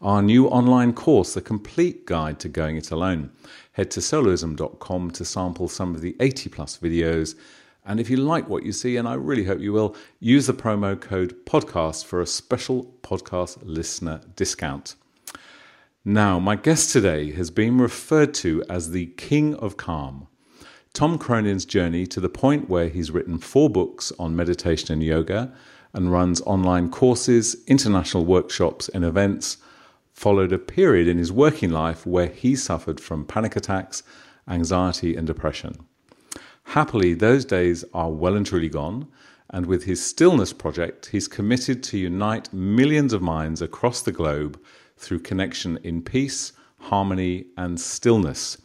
our new online course, The Complete Guide to Going It Alone. Head to soloism.com to sample some of the 80 plus videos. And if you like what you see, and I really hope you will, use the promo code podcast for a special podcast listener discount. Now, my guest today has been referred to as the King of Calm. Tom Cronin's journey to the point where he's written four books on meditation and yoga and runs online courses, international workshops, and events followed a period in his working life where he suffered from panic attacks, anxiety, and depression. Happily, those days are well and truly gone, and with his Stillness Project, he's committed to unite millions of minds across the globe through connection in peace, harmony, and stillness.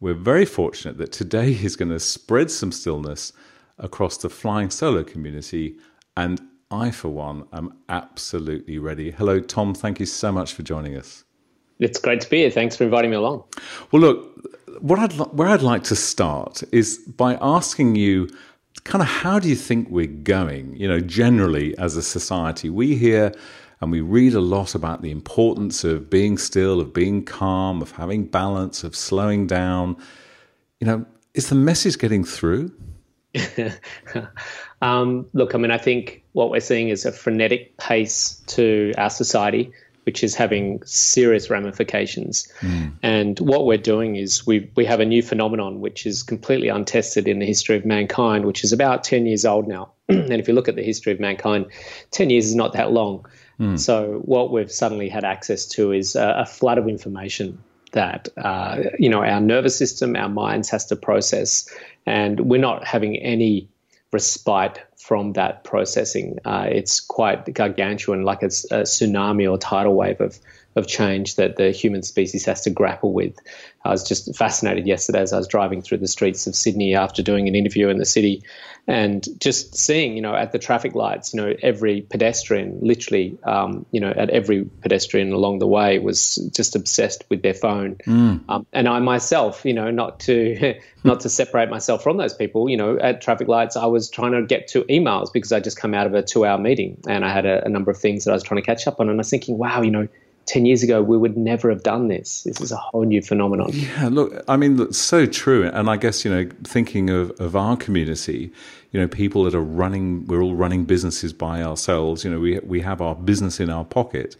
We're very fortunate that today he's going to spread some stillness across the flying solo community and I, for one, am absolutely ready. Hello, Tom. Thank you so much for joining us. It's great to be here. Thanks for inviting me along. Well, look, what I'd where I'd like to start is by asking you, kind of, how do you think we're going? You know, generally as a society, we hear and we read a lot about the importance of being still, of being calm, of having balance, of slowing down. You know, is the message getting through? um, look, I mean, I think what we're seeing is a frenetic pace to our society, which is having serious ramifications. Mm. And what we're doing is we we have a new phenomenon which is completely untested in the history of mankind, which is about ten years old now. and if you look at the history of mankind, ten years is not that long. Mm. So what we've suddenly had access to is a, a flood of information that uh, you know our nervous system, our minds has to process, and we're not having any respite from that processing. Uh, it's quite gargantuan, like it's a tsunami or tidal wave of of change that the human species has to grapple with. I was just fascinated yesterday as I was driving through the streets of Sydney after doing an interview in the city and just seeing, you know, at the traffic lights, you know, every pedestrian, literally, um, you know, at every pedestrian along the way was just obsessed with their phone. Mm. Um, and I myself, you know, not to not to separate myself from those people, you know, at traffic lights, I was trying to get to emails because I just come out of a two-hour meeting and I had a, a number of things that I was trying to catch up on, and I was thinking, wow, you know 10 years ago, we would never have done this. This is a whole new phenomenon. Yeah, look, I mean, that's so true. And I guess, you know, thinking of, of our community, you know, people that are running, we're all running businesses by ourselves. You know, we, we have our business in our pocket.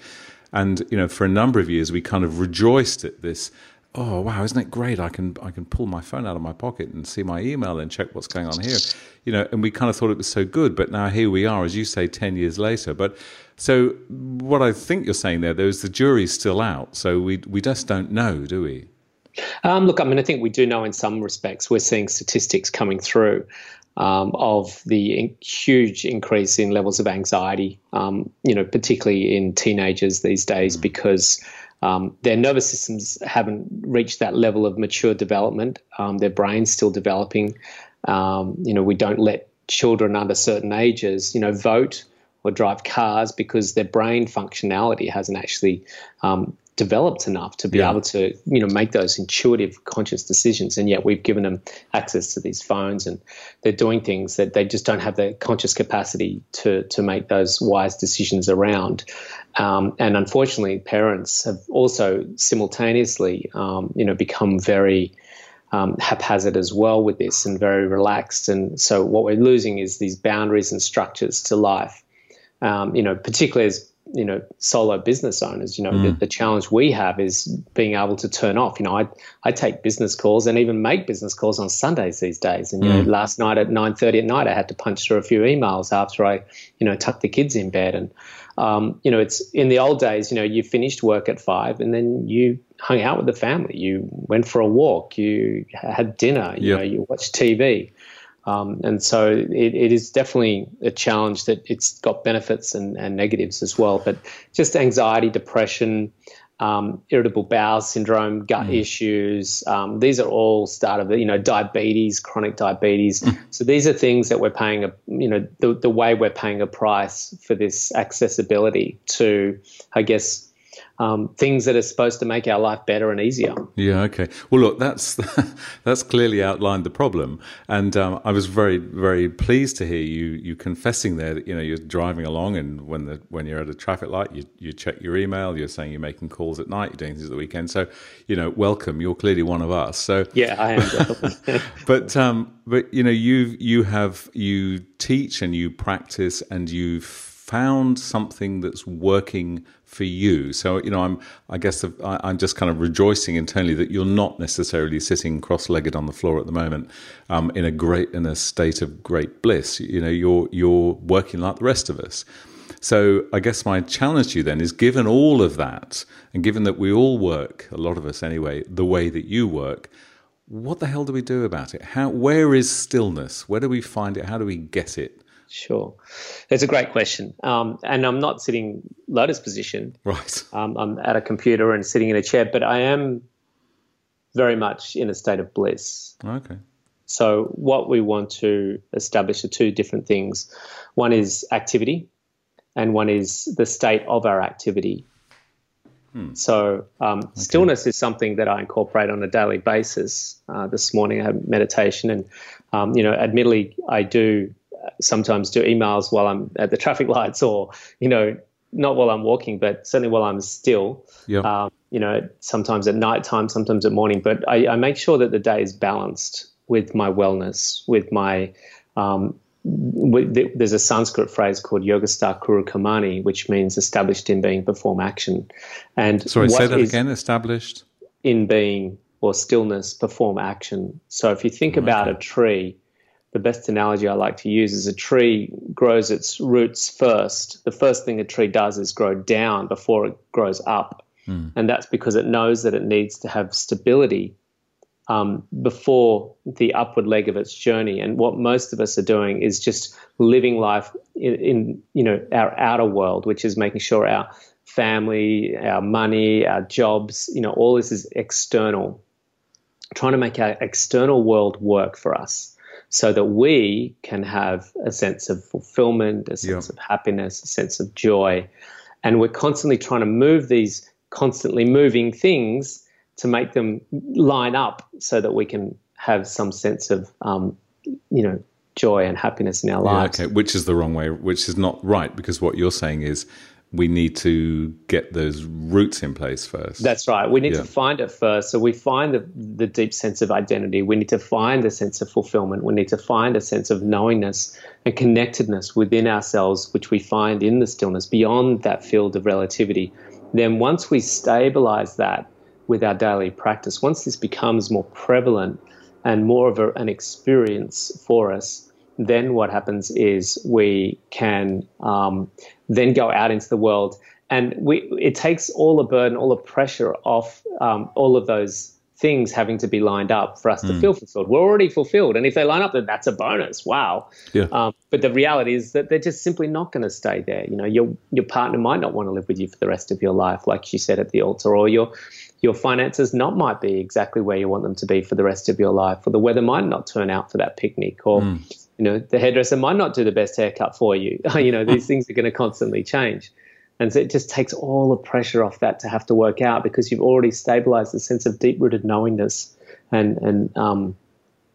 And, you know, for a number of years, we kind of rejoiced at this oh wow isn't it great i can i can pull my phone out of my pocket and see my email and check what's going on here you know and we kind of thought it was so good but now here we are as you say 10 years later but so what i think you're saying there there's the jury's still out so we we just don't know do we um, look i mean i think we do know in some respects we're seeing statistics coming through um, of the in- huge increase in levels of anxiety, um, you know, particularly in teenagers these days, mm. because um, their nervous systems haven't reached that level of mature development. Um, their brain's still developing. Um, you know, we don't let children under certain ages, you know, vote or drive cars because their brain functionality hasn't actually um, developed enough to be yeah. able to you know make those intuitive conscious decisions and yet we've given them access to these phones and they're doing things that they just don't have the conscious capacity to to make those wise decisions around um, and unfortunately parents have also simultaneously um, you know become very um, haphazard as well with this and very relaxed. And so what we're losing is these boundaries and structures to life. Um, you know, particularly as you know solo business owners you know mm. the, the, challenge we have is being able to turn off. You know i i take business calls and even make business calls on sundays these days. And you mm. know last night at 9.30 at night i had to punch through a few emails after i you know tucked the kids in bed. And um, you know it's in the old days you know you finished work at five and then you hung out with the family. You went for a walk. You had dinner. You yep. know you watched tv um, and so it, it is definitely a challenge that it's got benefits and, and negatives as well. But just anxiety, depression, um, irritable bowel syndrome, gut mm. issues. Um, these are all start of you know diabetes, chronic diabetes. Mm. So these are things that we're paying a you know the the way we're paying a price for this accessibility to I guess um, things that are supposed to make our life better and easier. Yeah. Okay. Well, look, that's that's clearly outlined the problem, and um, I was very very pleased to hear you you confessing there that you know you're driving along and when the when you're at a traffic light you you check your email. You're saying you're making calls at night. You're doing things at the weekend. So you know, welcome. You're clearly one of us. So yeah, I am. but um, but you know, you you have you teach and you practice and you've found something that's working for you. So you know, I'm I guess I'm just kind of rejoicing internally that you're not necessarily sitting cross-legged on the floor at the moment um, in a great in a state of great bliss. You know, you're you're working like the rest of us. So I guess my challenge to you then is given all of that, and given that we all work, a lot of us anyway, the way that you work, what the hell do we do about it? How where is stillness? Where do we find it? How do we get it? Sure, that's a great question. Um, and I'm not sitting lotus position. Right. Um, I'm at a computer and sitting in a chair, but I am very much in a state of bliss. Okay. So what we want to establish are two different things. One is activity, and one is the state of our activity. Hmm. So um, okay. stillness is something that I incorporate on a daily basis. Uh, this morning I had meditation, and um, you know, admittedly, I do sometimes do emails while I'm at the traffic lights or, you know, not while I'm walking, but certainly while I'm still. Yep. Um, you know, sometimes at night time, sometimes at morning. But I, I, make sure that the day is balanced with my wellness, with my. Um, with the, there's a Sanskrit phrase called Yogastha Kurukarmani, which means established in being, perform action. And sorry, say that again. Established in being or stillness, perform action. So if you think okay. about a tree, the best analogy I like to use is a tree grows its roots first. The first thing a tree does is grow down before it grows up. Mm. And that's because it knows that it needs to have stability um, before the upward leg of its journey. And what most of us are doing is just living life in, in you know our outer world, which is making sure our family, our money, our jobs, you know, all this is external. Trying to make our external world work for us so that we can have a sense of fulfillment, a sense of happiness, a sense of joy. And we're constantly trying to move these constantly moving things to make them line up so that we can have some sense of, um, you know, joy and happiness in our lives. Yeah, okay, which is the wrong way, which is not right because what you're saying is we need to get those roots in place first. That's right. We need yeah. to find it first. So we find the, the deep sense of identity. We need to find a sense of fulfillment. We need to find a sense of knowingness and connectedness within ourselves, which we find in the stillness beyond that field of relativity. Then once we stabilize that with our daily practice, once this becomes more prevalent and more of a, an experience for us, then what happens is we can um, then go out into the world and we it takes all the burden all the pressure off um, all of those things having to be lined up for us mm. to hmm. feel fulfilled we're already fulfilled and if they line up then that's a bonus wow yeah. Um, but the reality is that they're just simply not going to stay there you know your your partner might not want to live with you for the rest of your life like she said at the altar or your your finances not might be exactly where you want them to be for the rest of your life or the weather might not turn out for that picnic or mm you know, the hairdresser might not do the best haircut for you. you know, these things are going to constantly change. And so it just takes all the pressure off that to have to work out because you've already stabilized the sense of deep rooted knowingness and, and um,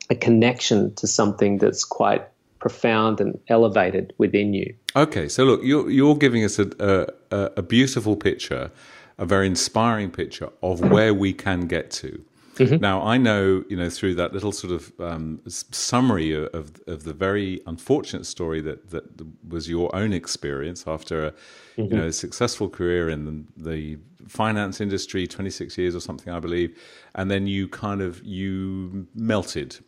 a connection to something that's quite profound and elevated within you. Okay, so look, you're, you're giving us a, a, a beautiful picture, a very inspiring picture of where we can get to. Mm-hmm. Now, I know, you know, through that little sort of um, summary of, of the very unfortunate story that, that was your own experience after a, mm-hmm. you know, a successful career in the, the finance industry, 26 years or something, I believe, and then you kind of, you melted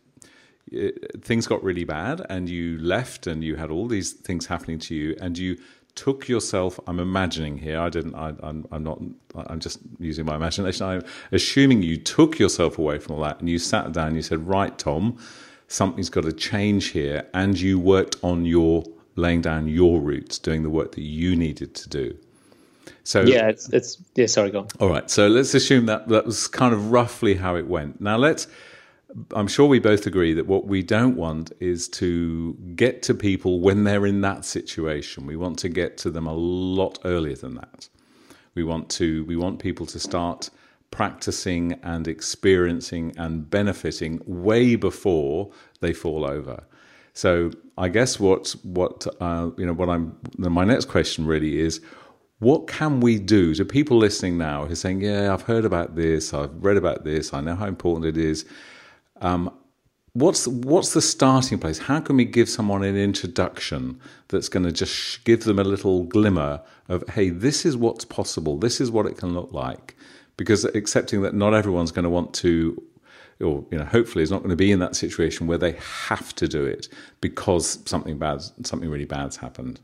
it, things got really bad and you left and you had all these things happening to you and you took yourself i'm imagining here i didn't I, am I'm not i'm just using my imagination i'm assuming you took yourself away from all that and you sat down you said right tom something's got to change here and you worked on your laying down your roots doing the work that you needed to do. So yeah it's, it's yeah sorry go on. All right so let's assume that that was kind of roughly how it went. Now let's I'm sure we both agree that what we don't want is to get to people when they're in that situation. We want to get to them a lot earlier than that. We want to we want people to start practicing and experiencing and benefiting way before they fall over. So I guess what what uh, you know what I'm my next question really is what can we do to people listening now who are saying yeah I've heard about this I've read about this I know how important it is um, what's what's the starting place? How can we give someone an introduction that's going to just give them a little glimmer of, hey, this is what's possible. This is what it can look like. Because accepting that not everyone's going to want to, or you know, hopefully is not going to be in that situation where they have to do it because something bad, something really bad's happened.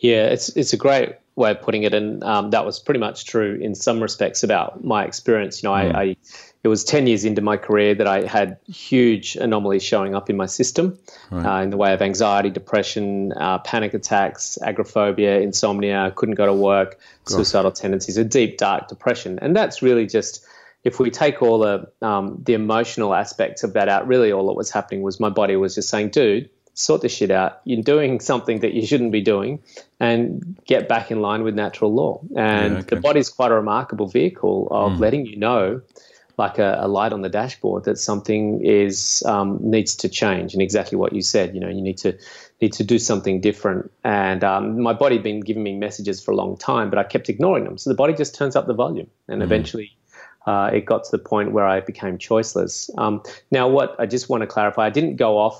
Yeah, it's it's a great way of putting it, and um, that was pretty much true in some respects about my experience. You know, mm. I, I it was 10 years into my career that I had huge anomalies showing up in my system right. uh, in the way of anxiety, depression, uh, panic attacks, agoraphobia, insomnia, couldn't go to work, Gosh. suicidal tendencies, a deep, dark depression. And that's really just, if we take all the, um, the emotional aspects of that out, really all that was happening was my body was just saying, dude, sort this shit out. You're doing something that you shouldn't be doing and get back in line with natural law. And yeah, okay. the body's quite a remarkable vehicle of mm. letting you know like a, a, light on the dashboard that something is um, needs to change and exactly what you said you know you need to need to do something different. And um, my body had been giving me messages for a long time but i kept ignoring them. So the body just turns up the volume and mm. eventually uh, it got to the point where i became choiceless. Um, now what i just want to clarify i didn't go off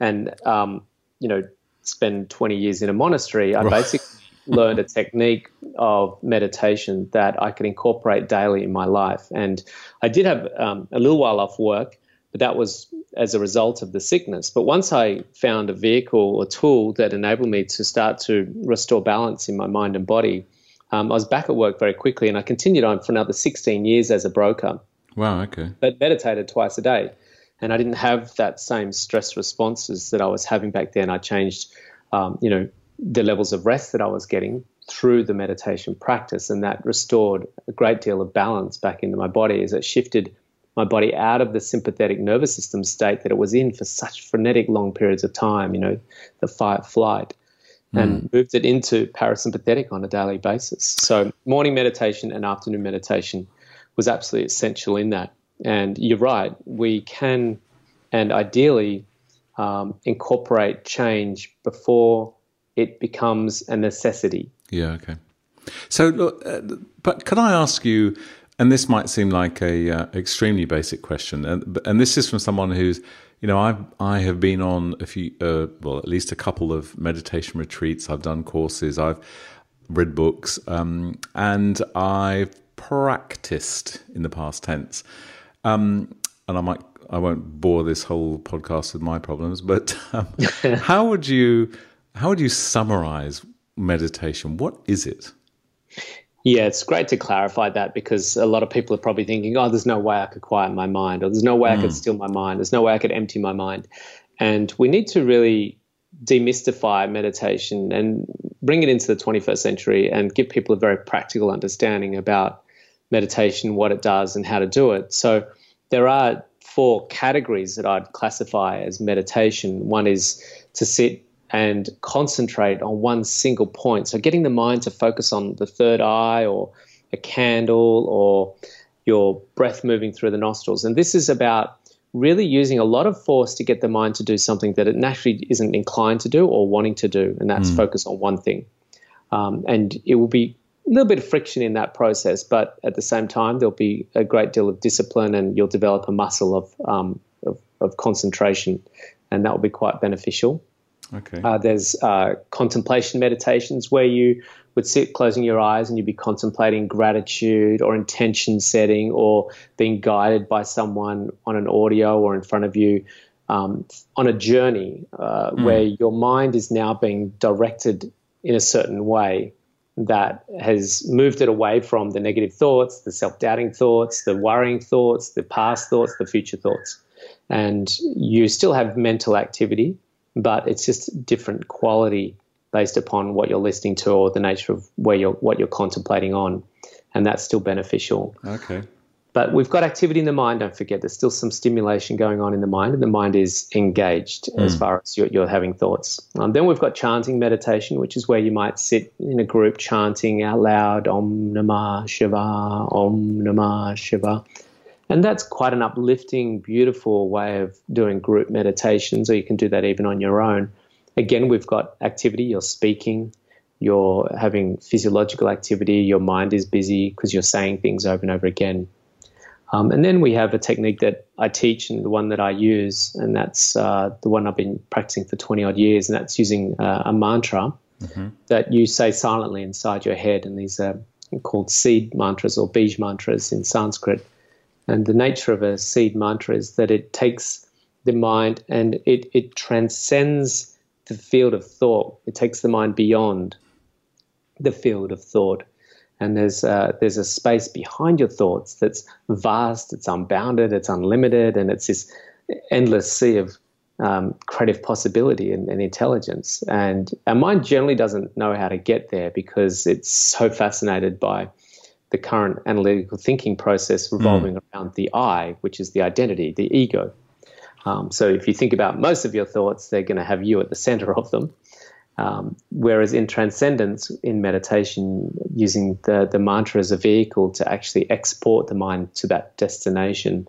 and um, you know spend 20 years in a monastery. I basically learned a technique of meditation that I could incorporate daily in my life. And I did have um, a little while off work, but that was as a result of the sickness. But once I found a vehicle or tool that enabled me to start to restore balance in my mind and body, um, I was back at work very quickly. And I continued on for another 16 years as a broker. Wow, okay. But meditated twice a day. And I didn't have that same stress responses that I was having back then. I changed, um, you know, the levels of rest that I was getting through the meditation practice, and that restored a great deal of balance back into my body as it shifted my body out of the sympathetic nervous system state that it was in for such frenetic long periods of time, you know, the fight flight, and mm. moved it into parasympathetic on a daily basis. So, morning meditation and afternoon meditation was absolutely essential in that. And you're right, we can and ideally um, incorporate change before it becomes a necessity. Yeah, okay. So, look, uh, but can I ask you? And this might seem like a uh, extremely basic question, and and this is from someone who's, you know, I I have been on a few, uh, well, at least a couple of meditation retreats. I've done courses. I've read books, um, and I've practiced in the past tense. Um, and I might I won't bore this whole podcast with my problems, but um, how would you how would you summarize meditation? What is it? Yeah, it's great to clarify that because a lot of people are probably thinking, oh, there's no way I could quiet my mind, or there's no way mm. I could hmm. still my mind, there's no way I could empty my mind. And we need to really demystify meditation and bring it into the 21st century and give people a very practical understanding about meditation, what it does, and how to do it. So there are four categories that I'd classify as meditation. One is to sit and concentrate on one single point. So, getting the mind to focus on the third eye or a candle or your breath moving through the nostrils. And this is about really using a lot of force to get the mind to do something that it naturally isn't inclined to do or wanting to do, and that's mm. focus on one thing. Um, and it will be a little bit of friction in that process, but at the same time, there'll be a great deal of discipline, and you'll develop a muscle of um, of, of, concentration, and that will be quite beneficial. Okay. Uh, there's uh, contemplation meditations where you would sit closing your eyes and you'd be contemplating gratitude or intention setting or being guided by someone on an audio or in front of you um, on a journey uh, mm. where your mind is now being directed in a certain way that has moved it away from the negative thoughts, the self doubting thoughts, the worrying thoughts, the past thoughts, the future thoughts. And you still have mental activity, but it's just different quality based upon what you're listening to or the nature of where you're what you're contemplating on. And that's still beneficial. Okay. But we've got activity in the mind, don't forget. There's still some stimulation going on in the mind, and the mind is engaged mm. as far as you're, you're having thoughts. Um, then we've got chanting meditation, which is where you might sit in a group chanting out loud, Om Namah Shiva, Om Namah Shiva. And that's quite an uplifting, beautiful way of doing group meditations, or you can do that even on your own. Again, we've got activity, you're speaking, you're having physiological activity, your mind is busy because you're saying things over and over again. Um, and then we have a technique that I teach and the one that I use, and that's uh, the one I've been practicing for 20 odd years, and that's using uh, a mantra mm-hmm. that you say silently inside your head. And these are called seed mantras or bij mantras in Sanskrit. And the nature of a seed mantra is that it takes the mind and it, it transcends the field of thought, it takes the mind beyond the field of thought and there's uh, there's a space behind your thoughts that's vast, it's unbounded, it's unlimited, and it's this endless sea of um, creative possibility and, and, intelligence. And our mind generally doesn't know how to get there because it's so fascinated by the current analytical thinking process revolving mm. around the I, which is the identity, the ego. Um, so if you think about most of your thoughts, they're going to have you at the center of them. Um, whereas in transcendence, in meditation, using the, the mantra as a vehicle to actually export the mind to that destination,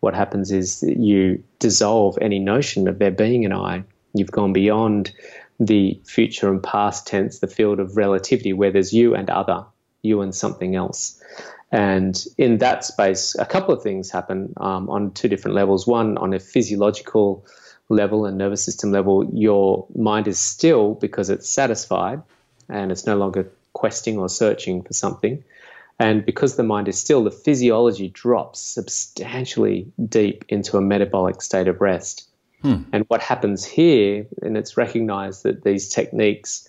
what happens is you dissolve any notion of there being an I. You've gone beyond the future and past tense, the field of relativity, where there's you and other, you and something else. And in that space, a couple of things happen um, on two different levels. One, on a physiological level and nervous system level, your mind is still because it's satisfied and it's no longer questing or searching for something. And because the mind is still, the physiology drops substantially deep into a metabolic state of rest. Hmm. And what happens here, and it's recognized that these techniques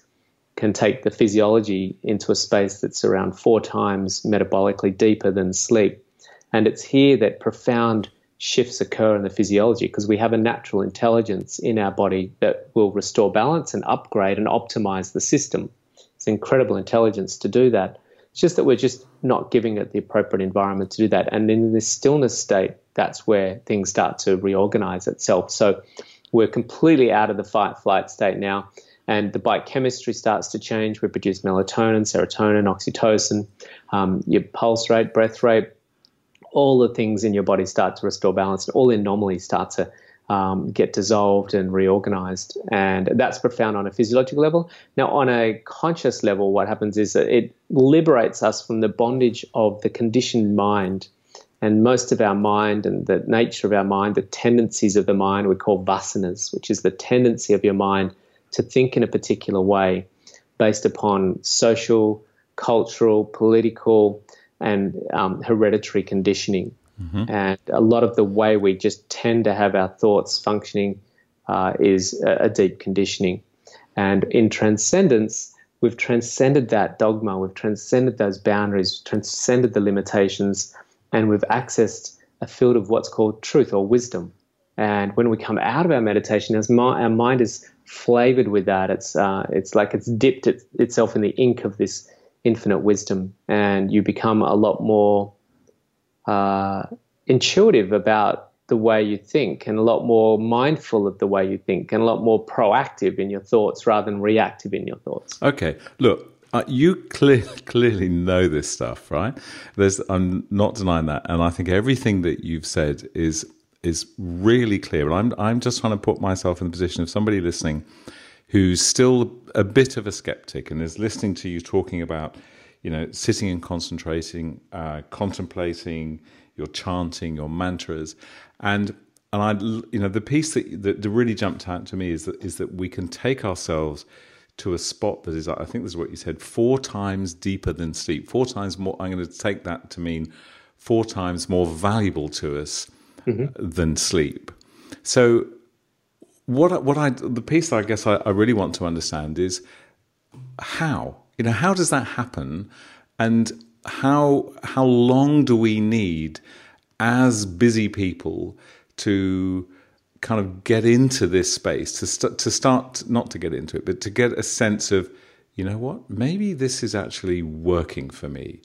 can take the physiology into a space that's around four times metabolically deeper than sleep. And it's here that profound shifts occur in the physiology because we have a natural intelligence in our body that will restore balance and upgrade and optimize the system. It's incredible intelligence to do that. It's just that we're just not giving it the appropriate environment to do that. And in this stillness state, that's where things start to reorganize itself. So we're completely out of the fight flight state now. And the biochemistry starts to change. We produce melatonin, serotonin, oxytocin, um, your pulse rate, breath rate, all the things in your body start to restore balance, and all anomalies start to um, get dissolved and reorganized. And that's profound on a physiological level. Now, on a conscious level, what happens is that it liberates us from the bondage of the conditioned mind. And most of our mind and the nature of our mind, the tendencies of the mind, we call vasanas, which is the tendency of your mind to think in a particular way based upon social, cultural, political, and um, hereditary conditioning. Mm-hmm. And a lot of the way we just tend to have our thoughts functioning uh, is a, a, deep conditioning. And in transcendence, we've transcended that dogma, we've transcended those boundaries, transcended the limitations, and we've accessed a field of what's called truth or wisdom. And when we come out of our meditation, as our mind is flavored with that. It's uh, it's like it's dipped it, itself in the ink of this infinite wisdom, and you become a lot more uh, intuitive about the way you think, and a lot more mindful of the way you think, and a lot more proactive in your thoughts rather than reactive in your thoughts. Okay, look. Uh, you clear, clearly know this stuff, right? There's, I'm not denying that, and I think everything that you've said is is really clear. And I'm I'm just trying to put myself in the position of somebody listening who's still a bit of a skeptic and is listening to you talking about, you know, sitting and concentrating, uh, contemplating, your chanting, your mantras, and and I, you know, the piece that, that really jumped out to me is that is that we can take ourselves to a spot that is, I think this is what you said, four times deeper than sleep, four times more. I'm going to take that to mean four times more valuable to us mm-hmm. than sleep. So, what what I the piece that I guess I, I really want to understand is how you know how does that happen, and how how long do we need as busy people to kind of get into this space to st- to start not to get into it but to get a sense of you know what maybe this is actually working for me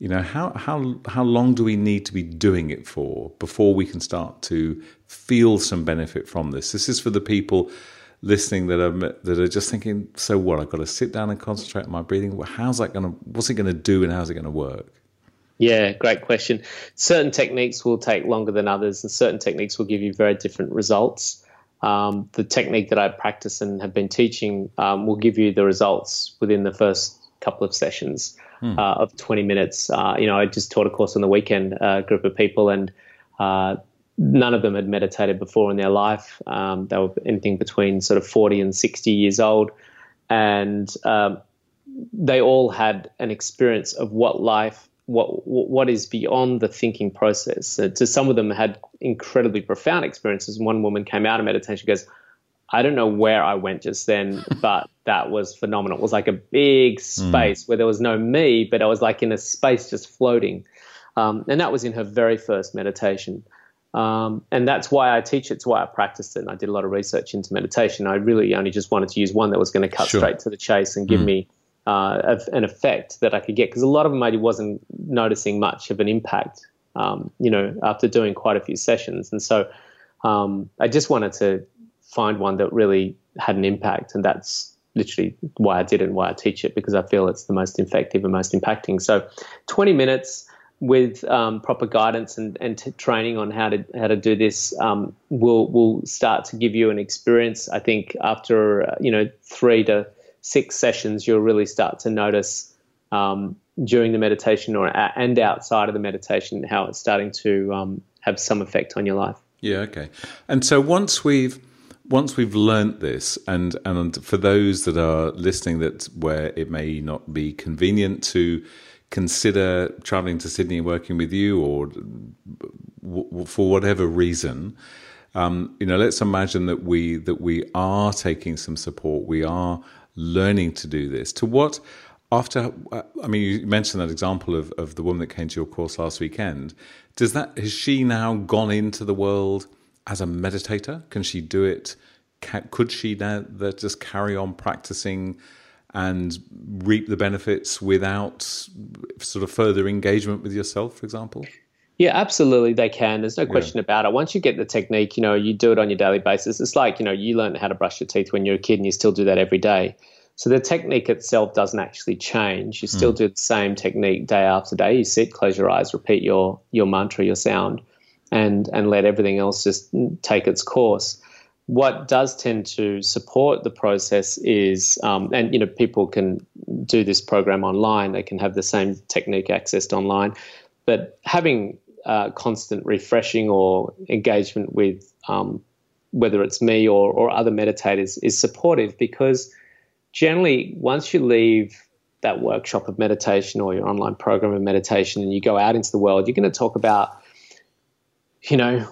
you know how how how long do we need to be doing it for before we can start to feel some benefit from this? This is for the people listening that are that are just thinking so what? I've got to sit down and concentrate on my breathing. How's that going to what's it going to do and how's it going to work? Yeah, great question. Certain techniques will take longer than others, and certain techniques will give you very different results. Um, the technique that I practice and have been teaching um, will give you the results within the first couple of sessions hmm. uh, of 20 minutes. Uh, you know, I just taught a course on the weekend, a uh, group of people, and uh, none of them had meditated before in their life. Um, they were anything between sort of 40 and 60 years old, and um, they all had an experience of what life what what is beyond the thinking process. So to some of them had incredibly profound experiences. One woman came out of meditation, goes, I don't know where I went just then, but that was phenomenal. It was like a big hmm. space mm. where there was no me, but I was like in a space just floating. Um, and that was in her very first meditation. Um, and that's why I teach it. It's why I practiced it. And I did a lot of research into meditation. I really only just wanted to use one that was going to cut sure. straight to the chase and give mm. me uh, an effect that I could get because a lot of them I wasn't noticing much of an impact, um, you know, after doing quite a few sessions. And so um, I just wanted to find one that really had an impact, and that's literally why I did it and why I teach it because I feel it's the most effective and most impacting. So 20 minutes with um, proper guidance and, and training on how to how to do this um, will will start to give you an experience. I think after uh, you know three to six sessions, you'll really start to notice um, during the meditation or and outside of the meditation how it's starting to um, have some effect on your life. Yeah. Okay. And so once we've once we've learnt this, and and for those that are listening, that where it may not be convenient to consider traveling to Sydney and working with you, or w- for whatever reason, um, you know, let's imagine that we that we are taking some support, we are learning to do this? To what, after, I mean, you mentioned that example of, of the woman that came to your course last weekend. Does that, has she now gone into the world as a meditator? Can she do it? could she now just carry on practicing and reap the benefits without sort of further engagement with yourself, for example? Yeah, absolutely, they can. There's no question yeah. about it. Once you get the technique, you know, you do it on your daily basis. It's like, you know, you learn how to brush your teeth when you're a kid and you still do that every day. So the technique itself doesn't actually change. You still mm. do the same technique day after day. You sit, close your eyes, repeat your your mantra, your sound, and and let everything else just take its course. What does tend to support the process is, um, and you know, people can do this program online. They can have the same technique accessed online, but having uh, constant refreshing or engagement with um, whether it's me or, or other meditators is supportive because generally once you leave that workshop of meditation or your online program of meditation and you go out into the world you're going to talk about you know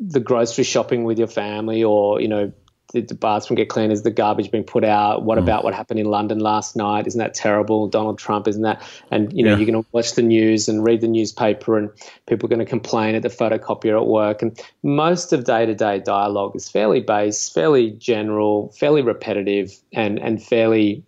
the grocery shopping with your family or you know did the bathroom get clean? Is the garbage being put out? What mm. about what happened in London last night? Isn't that terrible? Donald Trump, isn't that? And you know, yeah. you're going to watch the news and read the newspaper, and people are going to complain at the photocopier at work. And most of day to day dialogue is fairly base, fairly general, fairly repetitive, and and fairly,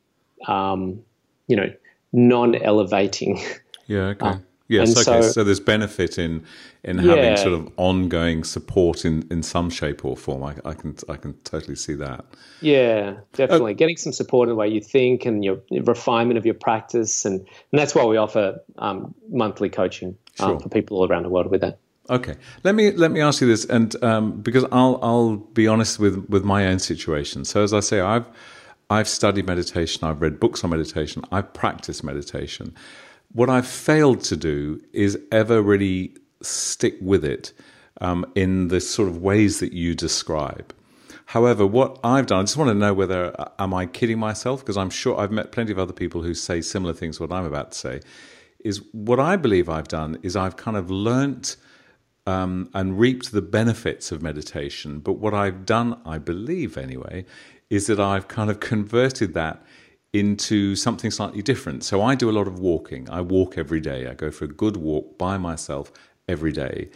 um, you know, non elevating. Yeah. Okay. Uh, Yes, okay. So, so, there's benefit in in yeah. having sort of ongoing support in, in some shape or form. I, I can I can totally see that. Yeah, definitely. Uh, Getting some support in the way you think and your refinement of your practice, and, and that's why we offer um, monthly coaching um, sure. for people all around the world with that. Okay, let me let me ask you this, and um, because I'll I'll be honest with with my own situation. So as I say, I've I've studied meditation, I've read books on meditation, I've practiced meditation. What I've failed to do is ever really stick with it um, in the sort of ways that you describe. However, what I've done, I just want to know whether uh, am I kidding myself because I'm sure I've met plenty of other people who say similar things to what I'm about to say. Is what I believe I've done is I've kind of learnt um, and reaped the benefits of meditation. But what I've done, I believe anyway, is that I've kind of converted that into something slightly different. So I do a lot of walking. I walk every day. I go for a good walk by myself every day.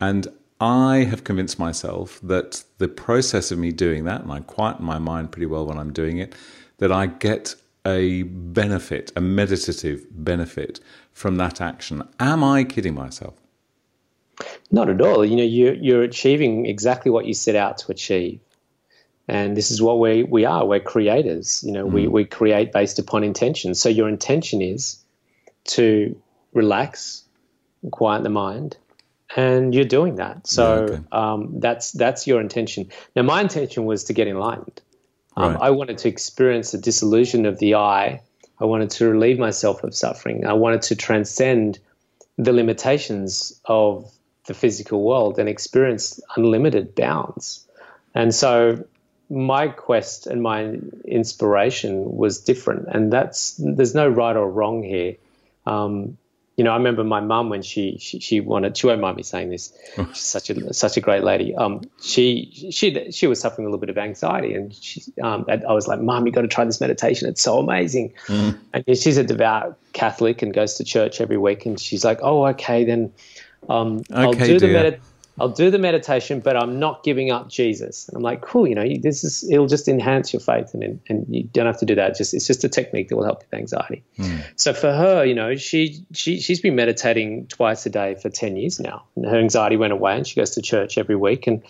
And I have convinced myself that the process of me doing that, and I quieten my mind pretty well when I'm doing it, that I get a benefit, a meditative benefit from that action. Am I kidding myself? Not at all. You know, you're, you're achieving exactly what you set out to achieve. And this is what we, we are. We're creators. You know, mm. we, we create based upon intention. So your intention is to relax, quiet the mind, and you're doing that. So yeah, okay. um, that's that's your intention. Now, my intention was to get enlightened. Um, right. I wanted to experience the dissolution of the I. I wanted to relieve myself of suffering. I wanted to transcend the limitations of the physical world and experience unlimited bounds. And so my quest and my inspiration was different. And that's there's no right or wrong here. Um, you know, I remember my mum when she, she, she wanted. She won't mind me saying this. She's such a such a great lady. Um, she she she was suffering a little bit of anxiety, and she um, I was like, "Mum, you got to try this meditation. It's so amazing." Mm. And she's a devout Catholic and goes to church every week. And she's like, "Oh, okay, then um, okay, I'll do dear. the meditation." I'll do the meditation, but I'm not giving up Jesus. And I'm like, cool, you know, this is it'll just enhance your faith, and and you don't have to do that. Just it's just a technique that will help with anxiety. Mm. So for her, you know, she she she's been meditating twice a day for ten years now, and her anxiety went away, and she goes to church every week, and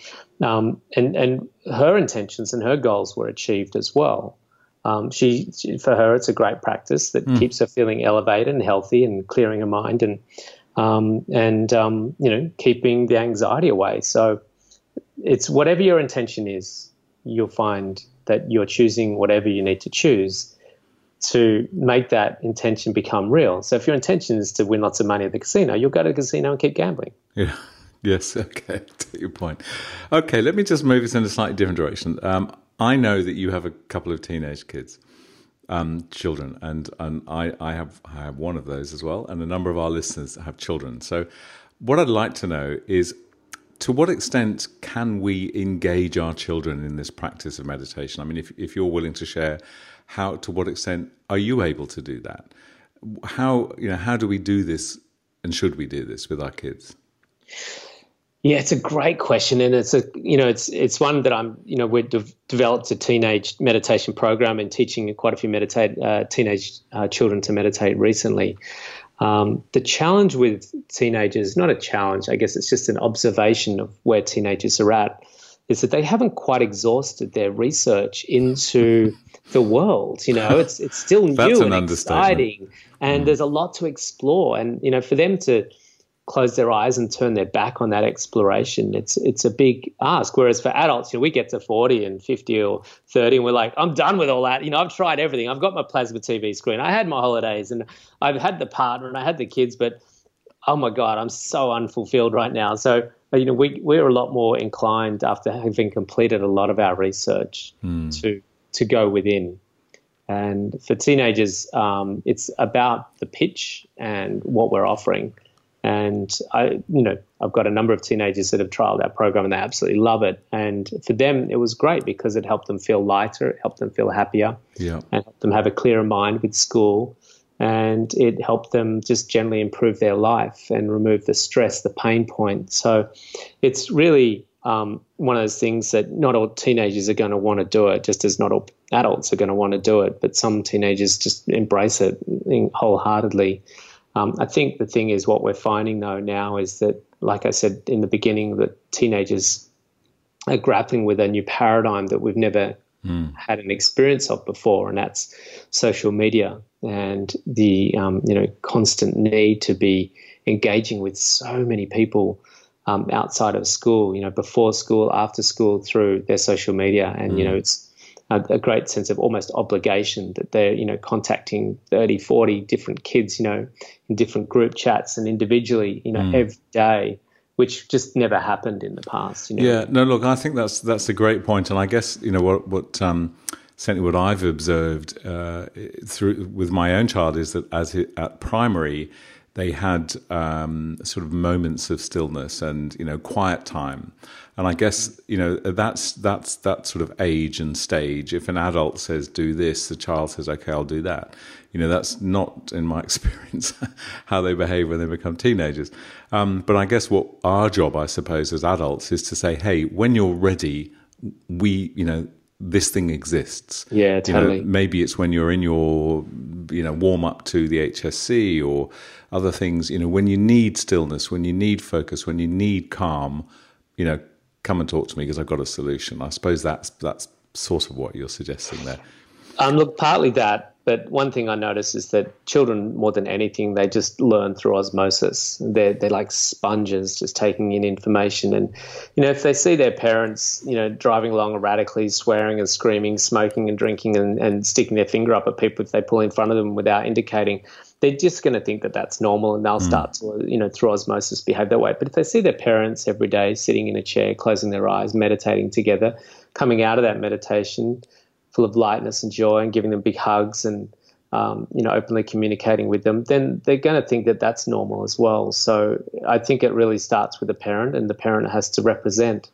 um and and her intentions and her goals were achieved as well. Um, she, she, for her, it's a great practice that mm. keeps her feeling elevated and healthy and clearing her mind and um, and um, you know keeping the anxiety away. So it's whatever your intention is, you'll find that you're choosing whatever you need to choose to make that intention become real. So if your intention is to win lots of money at the casino, you'll go to the casino and keep gambling. Yeah. Yes. Okay. To your point. Okay. Let me just move this in a slightly different direction. Um, I know that you have a couple of teenage kids um, children, and and I, I have I have one of those as well, and a number of our listeners have children. So, what I'd like to know is, to what extent can we engage our children in this practice of meditation? I mean, if if you're willing to share, how to what extent are you able to do that? How you know how do we do this, and should we do this with our kids? Yeah, it's a great question, and it's a you know it's it's one that I'm you know we've de- developed a teenage meditation program and teaching quite a few meditate uh, teenage uh, children to meditate recently. Um, the challenge with teenagers, not a challenge, I guess it's just an observation of where teenagers are at, is that they haven't quite exhausted their research into the world. You know, it's it's still new an and exciting, and mm. there's a lot to explore. And you know, for them to close their eyes and turn their back on that exploration. It's it's a big ask. Whereas for adults, you know, we get to 40 and 50 or 30 and we're like, I'm done with all that. You know, I've tried everything. I've got my plasma TV screen. I had my holidays and I've had the partner and I had the kids, but oh my God, I'm so unfulfilled right now. So, you know, we, we're a lot more inclined after having completed a lot of our research mm. to, to go within. And for teenagers, um, it's about the pitch and what we're offering. And I, you know, I've got a number of teenagers that have trialed our program and they absolutely love it. And for them, it was great because it helped them feel lighter, it helped them feel happier, yeah. and helped them have a clearer mind with school. And it helped them just generally improve their life and remove the stress, the pain point. So it's really um, one of those things that not all teenagers are going to want to do it, just as not all adults are going to want to do it. But some teenagers just embrace it wholeheartedly. Um, I think the thing is, what we're finding though now is that, like I said in the beginning, that teenagers are grappling with a new paradigm that we've never mm. had an experience of before, and that's social media and the um, you know constant need to be engaging with so many people um, outside of school. You know, before school, after school, through their social media, and mm. you know, it's a, a, great sense of almost obligation that they're you know contacting 30 40 different kids you know in different group chats and individually you know mm. every day which just never happened in the past you know? yeah no look i think that's that's a great point and i guess you know what what um, certainly what i've observed uh, through with my own child is that as it, at primary they had um, sort of moments of stillness and you know quiet time and I guess you know that's that's that sort of age and stage. If an adult says do this, the child says okay, I'll do that. You know that's not in my experience how they behave when they become teenagers. Um, but I guess what our job, I suppose, as adults, is to say, hey, when you're ready, we you know this thing exists. Yeah, totally. You know, maybe it's when you're in your, you know, warm up to the HSC or other things. You know, when you need stillness, when you need focus, when you need calm. You know, come and talk to me because I've got a solution. I suppose that's that's sort of what you're suggesting there. Um, look, partly that, but one thing I notice is that children, more than anything, they just learn through osmosis. They're they're like sponges, just taking in information. And you know, if they see their parents, you know, driving along erratically, swearing and screaming, smoking and drinking, and, and sticking their finger up at people if they pull in front of them without indicating, they're just going to think that that's normal and they'll mm. start to, you know, through osmosis behave that way. But if they see their parents every day sitting in a chair, closing their eyes, meditating together, coming out of that meditation full of lightness and joy and giving them big hugs and, um, you know, openly communicating with them, then they're going to think that that's normal as well. So I think it really starts with the parent and the parent has to represent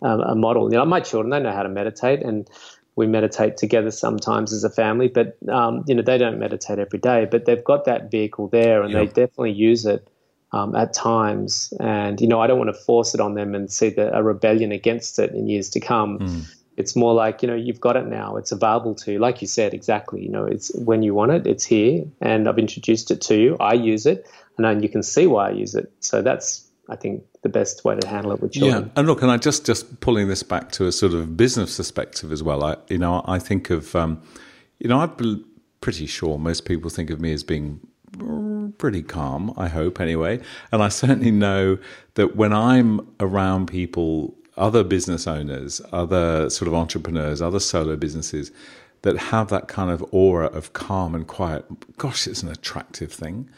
um, a model. You know, my children, they know how to meditate and we meditate together sometimes as a family, but um, you know they don't meditate every day. But they've got that vehicle there, and they definitely use it um, at times. And you know, I don't want to force it on them and see the, a rebellion against it in years to come. Mm. It's more like you know you've got it now. It's available to you, like you said exactly. You know, it's when you want it, it's here, and I've introduced it to you. I use it, and you can see why I use it. So that's I think the best way to handle it with children. Yeah, and look, and I just just pulling this back to a sort of business perspective as well. I you know I think of um, you know I'm pretty sure most people think of me as being pretty calm. I hope anyway, and I certainly know that when I'm around people, other business owners, other sort of entrepreneurs, other solo businesses that have that kind of aura of calm and quiet. Gosh, it's an attractive thing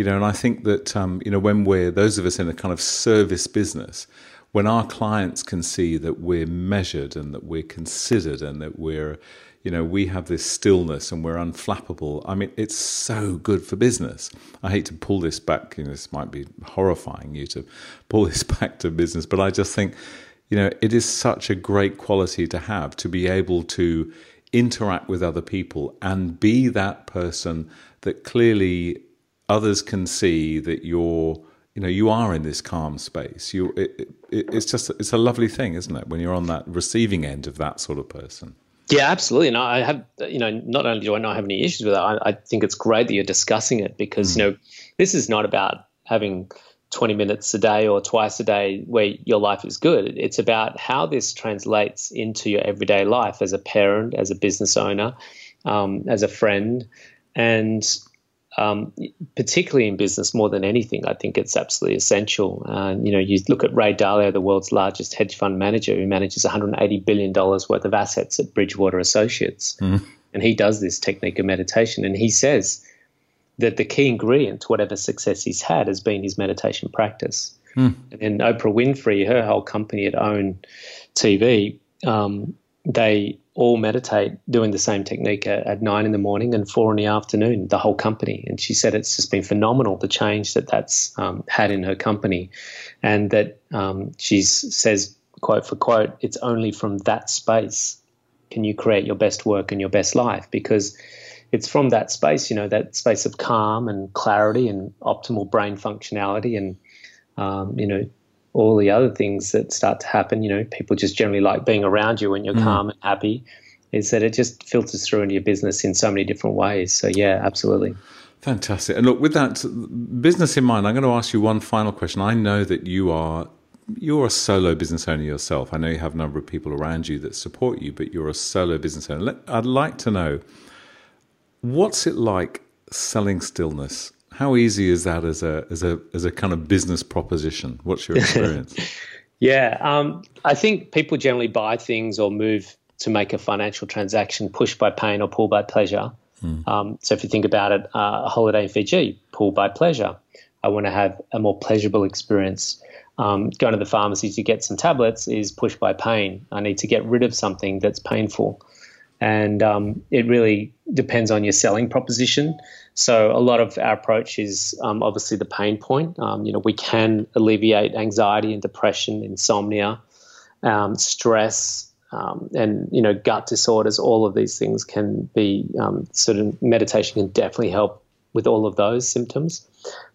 you know, and I think that um, you know when we're those of us in a kind of service business, when our clients can see that we're measured and that we're considered and that we're you know we have this stillness and we're unflappable i mean it's so good for business. I hate to pull this back you know this might be horrifying you to pull this back to business but i just think you know it is such a great quality to have to be able to interact with other people and be that person that clearly others can see that you're you know you are in this calm space. You it, it, it's just it's a lovely thing isn't it when you're on that receiving end of that sort of person? Yeah absolutely. And i have you know not only do i not have any issues with that i, I think it's great that you're discussing it because mm. you know this is not about having 20 minutes a day or twice a day where your life is good. It's about how this translates into your everyday life as a parent as a business owner um, as a friend. And um, particularly in business more than anything, I think it's absolutely essential. Uh, you know, you look at Ray Dalio, the world's largest hedge fund manager, who manages 180 billion dollars worth of assets at Bridgewater Associates, mm. and he does this technique of meditation, and he says that the key ingredient to whatever success he's had has been his meditation practice. Mm. And Oprah Winfrey, her whole company at OWN TV, um, they all meditate doing the same technique at, at, nine in the morning and four in the afternoon, the whole company. And she said it's just been phenomenal, the change that that's um, had in her company. And that um, she says, quote for quote, it's only from that space can you create your best work and your best life because it's from that space, you know, that space of calm and clarity and optimal brain functionality and, um, you know, all the other things that start to happen, you know, people just generally like being around you when you're mm. calm and happy, is that it just filters through into your business in so many different ways. So, yeah, absolutely. Fantastic. And look, with that business in mind, I'm going to ask you one final question. I know that you are you're a solo business owner yourself. I know you have a number of people around you that support you, but you're a solo business owner. I'd like to know what's it like selling stillness how easy is that as a as a as a kind of business proposition? What's your experience? yeah, um, I think people generally buy things or move to make a financial transaction push by pain or pull by pleasure. Mm. Um, so if you think about it, uh, a holiday in Fiji, pull by pleasure. I want to have a more pleasurable experience. Um, going to the pharmacy to get some tablets is pushed by pain. I need to get rid of something that's painful. And um, it really depends on your selling proposition. So a lot of our approach is um, obviously the pain point. Um, you know, we can alleviate anxiety and depression, insomnia, um, stress, um, and you know, gut disorders. All of these things can be um, sort of meditation can definitely help with all of those symptoms.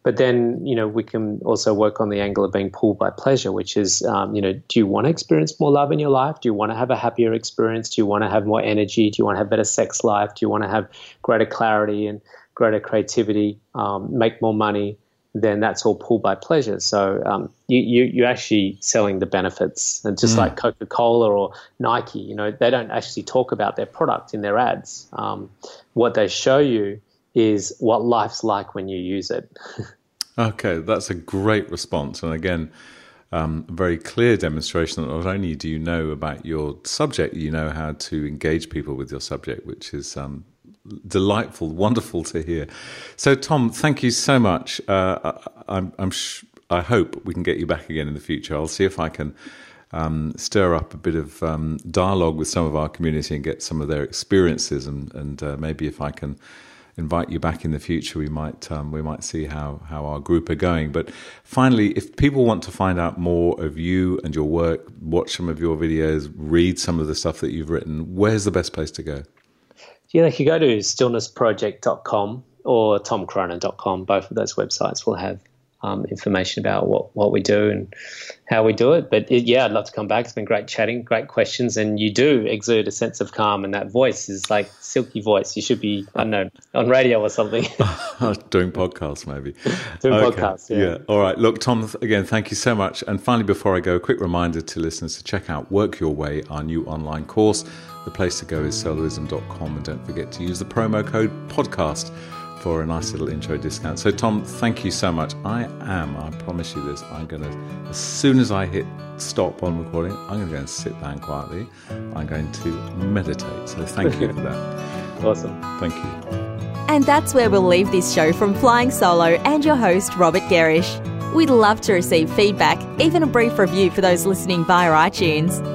But then, you know, we can also work on the angle of being pulled by pleasure, which is, um, you know, do you want to experience more love in your life? Do you want to have a happier experience? Do you want to have more energy? Do you want to have better sex life? Do you want to have greater clarity and greater creativity, um, make more money? Then that's all pulled by pleasure. So um, you, you you're actually selling the benefits, and just mm. like Coca Cola or Nike, you know, they don't actually talk about their product in their ads. Um, what they show you is what life's like when you use it. okay, that's a great response. And again, um, very clear demonstration that not only do you know about your subject, you know how to engage people with your subject, which is um, delightful, wonderful to hear. So, Tom, thank you so much. Uh, I, am I'm sh- I hope we can get you back again in the future. I'll see if I can. Um, stir up a bit of um, dialogue with some of our community and get some of their experiences, and, and uh, maybe if I can invite you back in the future. We might um, we might see how how our group are going. But finally, if people want to find out more of you and your work, watch some of your videos, read some of the stuff that you've written, where's the best place to go? Yeah, they could go to stillnessproject.com or tomcronin.com. Both of those websites will have um, information about what, what we do and how we do it. But it, yeah, I'd love to come back. It's been great chatting, great questions, and you do exude a sense of calm, and that voice is like silky voice. You should be, I don't know, on radio or something. Doing podcasts, maybe. Doing okay. podcasts, yeah. yeah. All right. Look, Tom, again, thank you so much. And finally, before I go, a quick reminder to listeners to check out Work Your Way, our new online course. The place to go is soloism.com, and don't forget to use the promo code podcast for a nice little intro discount. So, Tom, thank you so much. I am, I promise you this, I'm going to, as soon as I hit stop on recording, I'm going to go and sit down quietly. I'm going to meditate. So, thank you for that. Awesome. Thank you. And that's where we'll leave this show from Flying Solo and your host, Robert Gerrish. We'd love to receive feedback, even a brief review for those listening via iTunes.